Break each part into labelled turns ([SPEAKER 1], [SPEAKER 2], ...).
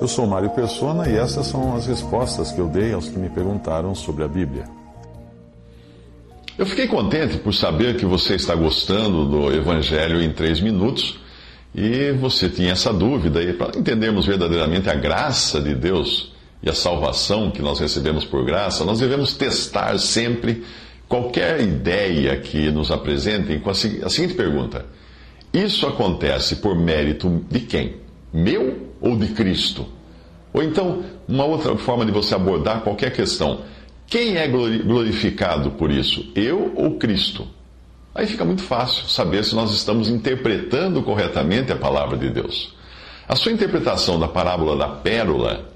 [SPEAKER 1] Eu sou Mário Persona e essas são as respostas que eu dei aos que me perguntaram sobre a Bíblia.
[SPEAKER 2] Eu fiquei contente por saber que você está gostando do Evangelho em três minutos e você tinha essa dúvida. E para entendermos verdadeiramente a graça de Deus e a salvação que nós recebemos por graça, nós devemos testar sempre qualquer ideia que nos apresentem com a seguinte pergunta: Isso acontece por mérito de quem? Meu ou de Cristo? Ou então, uma outra forma de você abordar qualquer questão: Quem é glorificado por isso? Eu ou Cristo? Aí fica muito fácil saber se nós estamos interpretando corretamente a palavra de Deus. A sua interpretação da parábola da pérola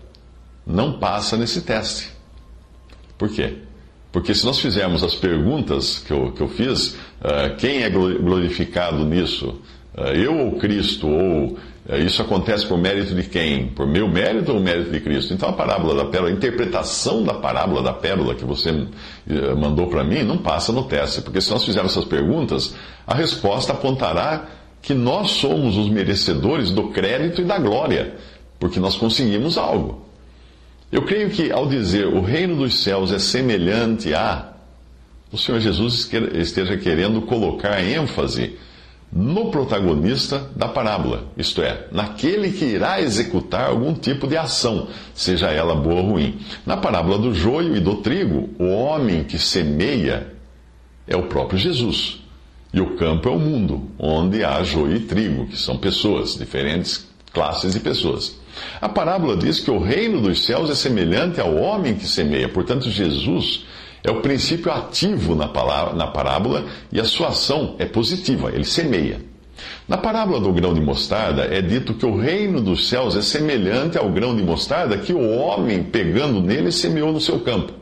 [SPEAKER 2] não passa nesse teste. Por quê? Porque se nós fizermos as perguntas que eu, que eu fiz, uh, quem é glorificado nisso? Uh, eu ou Cristo? Ou isso acontece por mérito de quem? Por meu mérito ou mérito de Cristo? Então a parábola da pérola, a interpretação da parábola da pérola que você mandou para mim, não passa no teste. Porque se nós fizermos essas perguntas, a resposta apontará que nós somos os merecedores do crédito e da glória, porque nós conseguimos algo. Eu creio que ao dizer o reino dos céus é semelhante a, o Senhor Jesus esteja querendo colocar ênfase no protagonista da parábola, isto é, naquele que irá executar algum tipo de ação, seja ela boa ou ruim. Na parábola do joio e do trigo, o homem que semeia é o próprio Jesus. E o campo é o mundo, onde há joio e trigo, que são pessoas, diferentes classes de pessoas. A parábola diz que o reino dos céus é semelhante ao homem que semeia. Portanto, Jesus é o princípio ativo na, palavra, na parábola e a sua ação é positiva, ele semeia. Na parábola do grão de mostarda é dito que o reino dos céus é semelhante ao grão de mostarda que o homem, pegando nele, semeou no seu campo.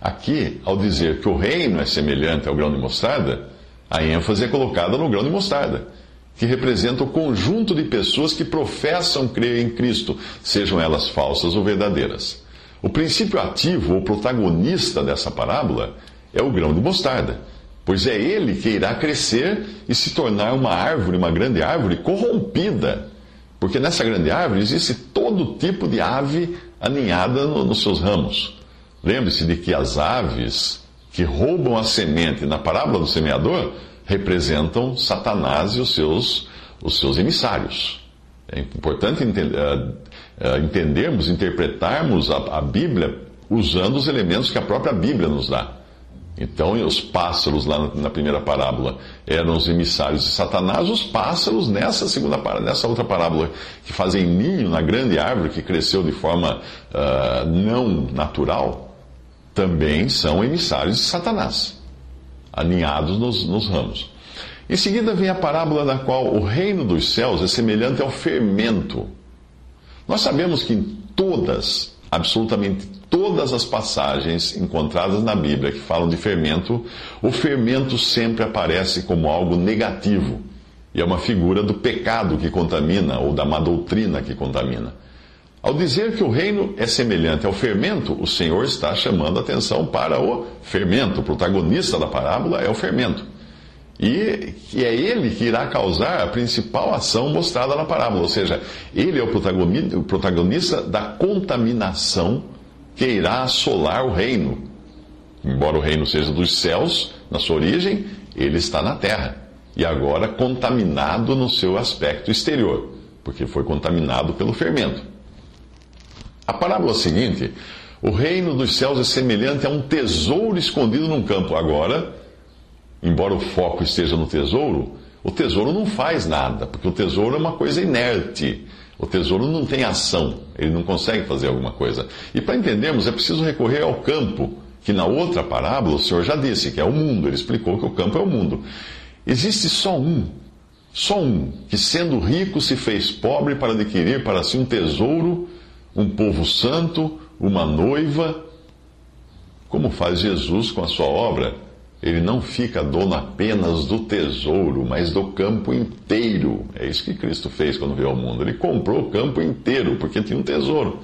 [SPEAKER 2] Aqui, ao dizer que o reino é semelhante ao grão de mostarda, a ênfase é colocada no grão de mostarda que representa o conjunto de pessoas que professam crer em Cristo, sejam elas falsas ou verdadeiras. O princípio ativo ou protagonista dessa parábola é o grão de mostarda, pois é ele que irá crescer e se tornar uma árvore, uma grande árvore corrompida, porque nessa grande árvore existe todo tipo de ave aninhada no, nos seus ramos. Lembre-se de que as aves que roubam a semente na parábola do semeador representam Satanás e os seus, os seus emissários. É importante entender, uh, entendermos, interpretarmos a, a, Bíblia usando os elementos que a própria Bíblia nos dá. Então, os pássaros, lá na, na primeira parábola, eram os emissários de Satanás, os pássaros, nessa segunda nessa outra parábola, que fazem ninho na grande árvore que cresceu de forma uh, não natural, também são emissários de Satanás aninhados nos, nos ramos. Em seguida vem a parábola da qual o reino dos céus é semelhante ao fermento. Nós sabemos que em todas, absolutamente todas as passagens encontradas na Bíblia que falam de fermento, o fermento sempre aparece como algo negativo e é uma figura do pecado que contamina ou da má doutrina que contamina. Ao dizer que o reino é semelhante ao fermento, o Senhor está chamando a atenção para o fermento. O protagonista da parábola é o fermento. E que é ele que irá causar a principal ação mostrada na parábola. Ou seja, ele é o protagonista da contaminação que irá assolar o reino. Embora o reino seja dos céus, na sua origem, ele está na terra. E agora contaminado no seu aspecto exterior, porque foi contaminado pelo fermento. A parábola seguinte, o reino dos céus é semelhante a um tesouro escondido num campo. Agora, embora o foco esteja no tesouro, o tesouro não faz nada, porque o tesouro é uma coisa inerte. O tesouro não tem ação, ele não consegue fazer alguma coisa. E para entendermos, é preciso recorrer ao campo, que na outra parábola o Senhor já disse, que é o mundo. Ele explicou que o campo é o mundo. Existe só um Só um, que sendo rico se fez pobre para adquirir para si um tesouro, um povo santo, uma noiva. Como faz Jesus com a sua obra? Ele não fica dono apenas do tesouro, mas do campo inteiro. É isso que Cristo fez quando veio ao mundo. Ele comprou o campo inteiro, porque tinha um tesouro.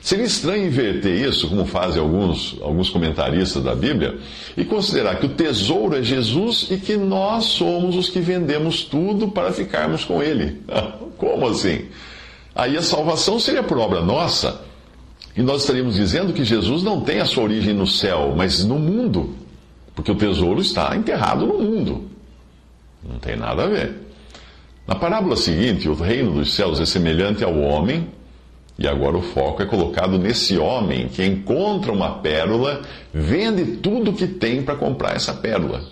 [SPEAKER 2] Seria estranho inverter isso, como fazem alguns, alguns comentaristas da Bíblia, e considerar que o tesouro é Jesus e que nós somos os que vendemos tudo para ficarmos com Ele. Como assim? Aí a salvação seria por obra nossa, e nós estaríamos dizendo que Jesus não tem a sua origem no céu, mas no mundo, porque o tesouro está enterrado no mundo. Não tem nada a ver. Na parábola seguinte, o reino dos céus é semelhante ao homem e agora o foco é colocado nesse homem que encontra uma pérola, vende tudo que tem para comprar essa pérola.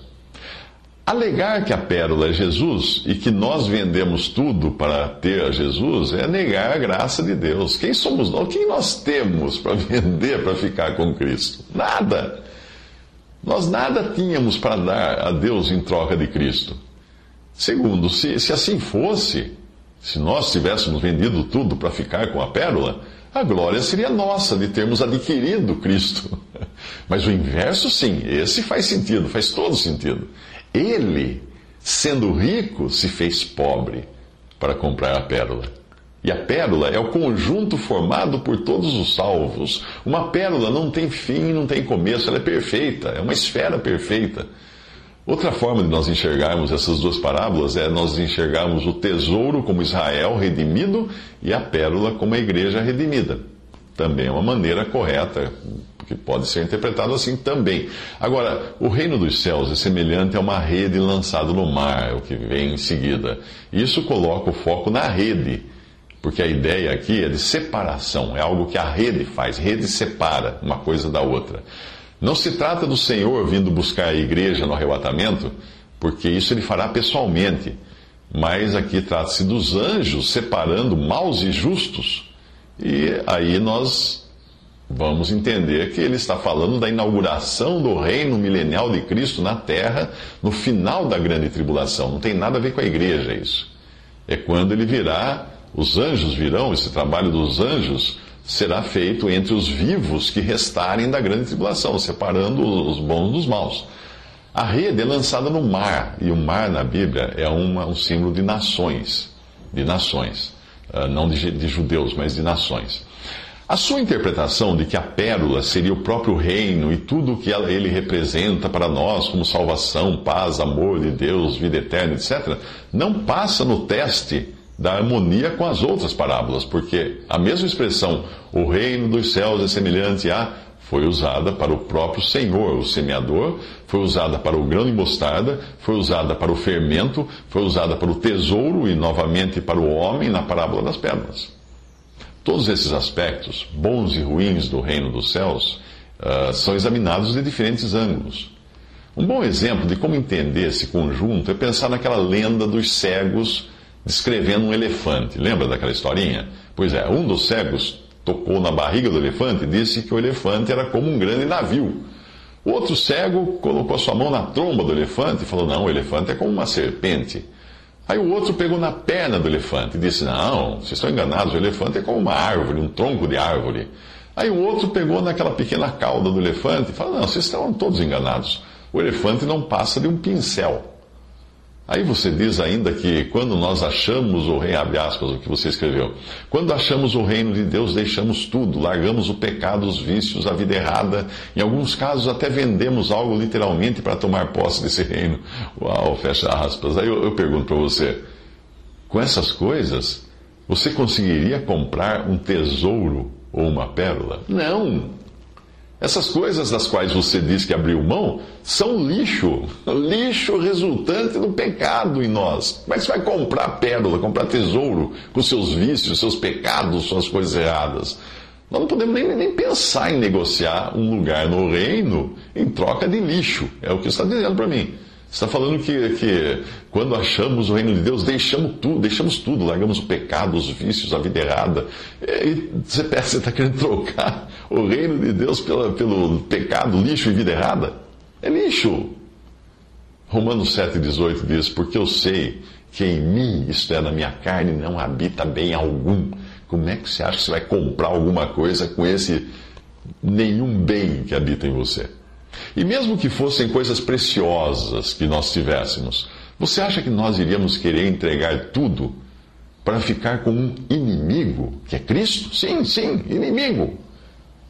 [SPEAKER 2] Alegar que a pérola é Jesus e que nós vendemos tudo para ter a Jesus é negar a graça de Deus. Quem somos nós? Quem nós temos para vender para ficar com Cristo? Nada. Nós nada tínhamos para dar a Deus em troca de Cristo. Segundo, se, se assim fosse, se nós tivéssemos vendido tudo para ficar com a pérola, a glória seria nossa de termos adquirido Cristo. Mas o inverso, sim, esse faz sentido, faz todo sentido. Ele, sendo rico, se fez pobre para comprar a pérola. E a pérola é o conjunto formado por todos os salvos. Uma pérola não tem fim, não tem começo, ela é perfeita, é uma esfera perfeita. Outra forma de nós enxergarmos essas duas parábolas é nós enxergarmos o tesouro como Israel redimido e a pérola como a igreja redimida. Também é uma maneira correta, que pode ser interpretado assim também. Agora, o reino dos céus é semelhante a uma rede lançada no mar, o que vem em seguida. Isso coloca o foco na rede, porque a ideia aqui é de separação, é algo que a rede faz. Rede separa uma coisa da outra. Não se trata do Senhor vindo buscar a igreja no arrebatamento, porque isso ele fará pessoalmente. Mas aqui trata-se dos anjos separando maus e justos. E aí nós vamos entender que ele está falando da inauguração do reino milenial de Cristo na terra no final da grande tribulação. Não tem nada a ver com a igreja isso. É quando ele virá, os anjos virão, esse trabalho dos anjos será feito entre os vivos que restarem da grande tribulação, separando os bons dos maus. A rede é lançada no mar, e o mar na Bíblia é uma, um símbolo de nações, de nações, uh, não de, de judeus, mas de nações. A sua interpretação de que a pérola seria o próprio reino e tudo o que ela, ele representa para nós, como salvação, paz, amor de Deus, vida eterna, etc., não passa no teste da harmonia com as outras parábolas, porque a mesma expressão, o reino dos céus é semelhante a, foi usada para o próprio Senhor, o semeador, foi usada para o grão de mostarda, foi usada para o fermento, foi usada para o tesouro e novamente para o homem na parábola das pérolas. Todos esses aspectos, bons e ruins do reino dos céus, uh, são examinados de diferentes ângulos. Um bom exemplo de como entender esse conjunto é pensar naquela lenda dos cegos descrevendo um elefante. Lembra daquela historinha? Pois é, um dos cegos tocou na barriga do elefante e disse que o elefante era como um grande navio. O outro cego colocou sua mão na tromba do elefante e falou: Não, o elefante é como uma serpente. Aí o outro pegou na perna do elefante e disse: Não, vocês estão enganados, o elefante é como uma árvore, um tronco de árvore. Aí o outro pegou naquela pequena cauda do elefante e falou: Não, vocês estão todos enganados. O elefante não passa de um pincel. Aí você diz ainda que quando nós achamos o reino, abre aspas o que você escreveu, quando achamos o reino de Deus, deixamos tudo, largamos o pecado, os vícios, a vida errada, em alguns casos até vendemos algo literalmente para tomar posse desse reino. Uau, fecha aspas. Aí eu, eu pergunto para você, com essas coisas, você conseguiria comprar um tesouro ou uma pérola? Não! Essas coisas das quais você diz que abriu mão são lixo, lixo resultante do pecado em nós. Como é que você vai comprar pérola, comprar tesouro com seus vícios, seus pecados, suas coisas erradas? Nós não podemos nem, nem pensar em negociar um lugar no reino em troca de lixo. É o que está dizendo para mim. Está falando que, que quando achamos o reino de Deus, deixamos tudo, deixamos tudo, largamos o pecado, os vícios, a vida errada. E você está querendo trocar o reino de Deus pela, pelo pecado, lixo e vida errada? É lixo. Romanos 7,18 diz: Porque eu sei que em mim, isto é, na minha carne, não habita bem algum. Como é que você acha que você vai comprar alguma coisa com esse nenhum bem que habita em você? E mesmo que fossem coisas preciosas que nós tivéssemos, você acha que nós iríamos querer entregar tudo para ficar com um inimigo, que é Cristo? Sim, sim, inimigo.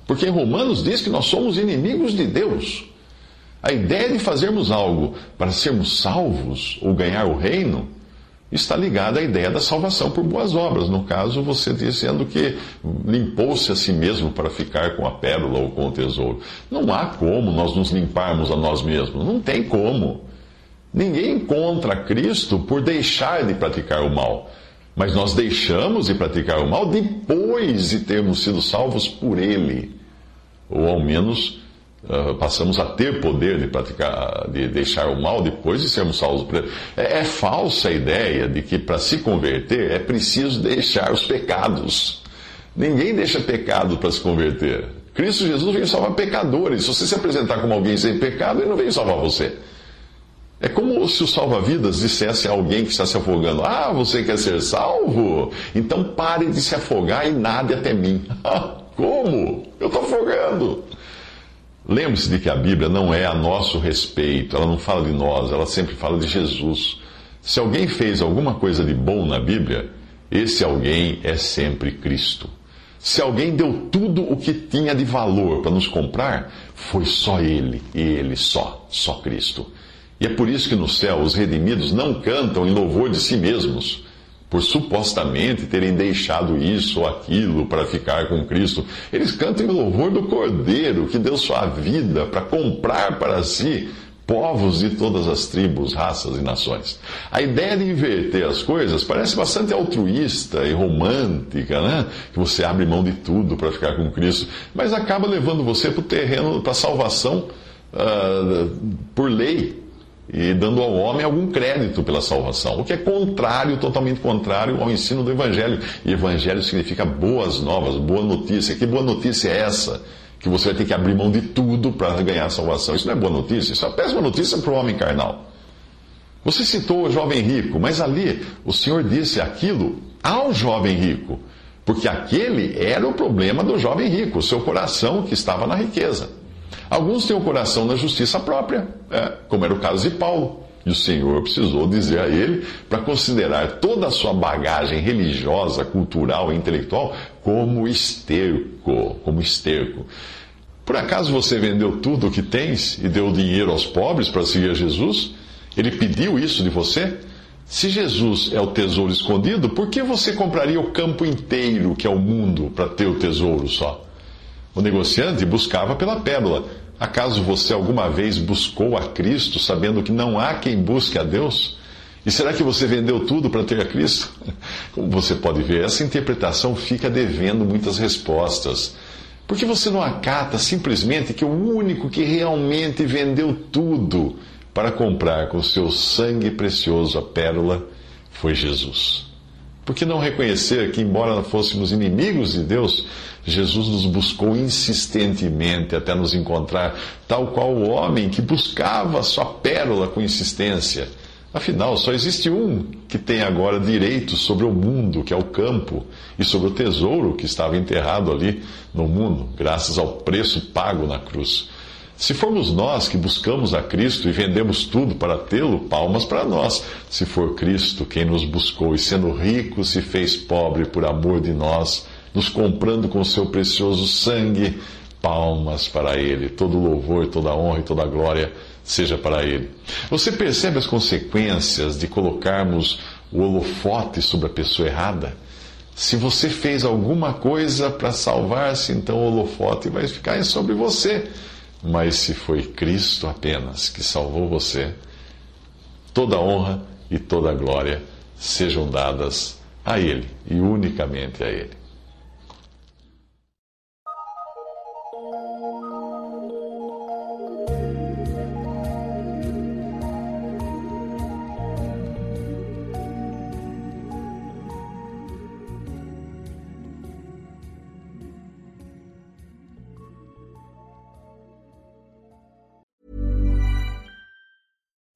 [SPEAKER 2] Porque em Romanos diz que nós somos inimigos de Deus. A ideia de fazermos algo para sermos salvos ou ganhar o reino está ligada à ideia da salvação por boas obras. No caso, você dizendo que limpou-se a si mesmo para ficar com a pérola ou com o tesouro. Não há como nós nos limparmos a nós mesmos. Não tem como. Ninguém encontra Cristo por deixar de praticar o mal. Mas nós deixamos de praticar o mal depois de termos sido salvos por Ele. Ou ao menos uh, passamos a ter poder de praticar, de deixar o mal depois de sermos salvos. É, é falsa a ideia de que para se converter é preciso deixar os pecados. Ninguém deixa pecado para se converter. Cristo Jesus veio salvar pecadores. Se você se apresentar como alguém sem pecado, ele não veio salvar você. É como se o salva-vidas dissesse a alguém que está se afogando: Ah, você quer ser salvo? Então pare de se afogar e nade até mim. como? Eu estou afogando. Lembre-se de que a Bíblia não é a nosso respeito, ela não fala de nós, ela sempre fala de Jesus. Se alguém fez alguma coisa de bom na Bíblia, esse alguém é sempre Cristo. Se alguém deu tudo o que tinha de valor para nos comprar, foi só Ele, e Ele só, só Cristo. E é por isso que no céu os redimidos não cantam em louvor de si mesmos, por supostamente terem deixado isso ou aquilo para ficar com Cristo. Eles cantam em louvor do Cordeiro, que deu sua vida para comprar para si povos de todas as tribos, raças e nações. A ideia de inverter as coisas parece bastante altruísta e romântica, né? Que você abre mão de tudo para ficar com Cristo, mas acaba levando você para o terreno, para a salvação uh, por lei e dando ao homem algum crédito pela salvação, o que é contrário, totalmente contrário ao ensino do Evangelho. E Evangelho significa boas novas, boa notícia. Que boa notícia é essa? Que você vai ter que abrir mão de tudo para ganhar a salvação. Isso não é boa notícia, isso é péssima notícia para o homem carnal. Você citou o jovem rico, mas ali o Senhor disse aquilo ao jovem rico, porque aquele era o problema do jovem rico, o seu coração que estava na riqueza. Alguns têm o coração na justiça própria, é, como era o caso de Paulo. E o Senhor precisou dizer a ele para considerar toda a sua bagagem religiosa, cultural e intelectual como esterco, como esterco. Por acaso você vendeu tudo o que tens e deu dinheiro aos pobres para seguir Jesus? Ele pediu isso de você? Se Jesus é o tesouro escondido, por que você compraria o campo inteiro, que é o mundo, para ter o tesouro só? O negociante buscava pela pérola. Acaso você alguma vez buscou a Cristo sabendo que não há quem busque a Deus? E será que você vendeu tudo para ter a Cristo? Como você pode ver, essa interpretação fica devendo muitas respostas. Porque você não acata simplesmente que o único que realmente vendeu tudo para comprar com seu sangue precioso a pérola foi Jesus? Por que não reconhecer que, embora fôssemos inimigos de Deus, Jesus nos buscou insistentemente até nos encontrar, tal qual o homem que buscava sua pérola com insistência? Afinal, só existe um que tem agora direito sobre o mundo, que é o campo, e sobre o tesouro que estava enterrado ali no mundo, graças ao preço pago na cruz. Se formos nós que buscamos a Cristo e vendemos tudo para tê-lo, palmas para nós. Se for Cristo quem nos buscou e sendo rico se fez pobre por amor de nós, nos comprando com seu precioso sangue, palmas para Ele. Todo louvor, toda honra e toda glória seja para Ele. Você percebe as consequências de colocarmos o holofote sobre a pessoa errada? Se você fez alguma coisa para salvar-se, então o holofote vai ficar sobre você. Mas se foi Cristo apenas que salvou você, toda honra e toda glória sejam dadas a Ele e unicamente a Ele.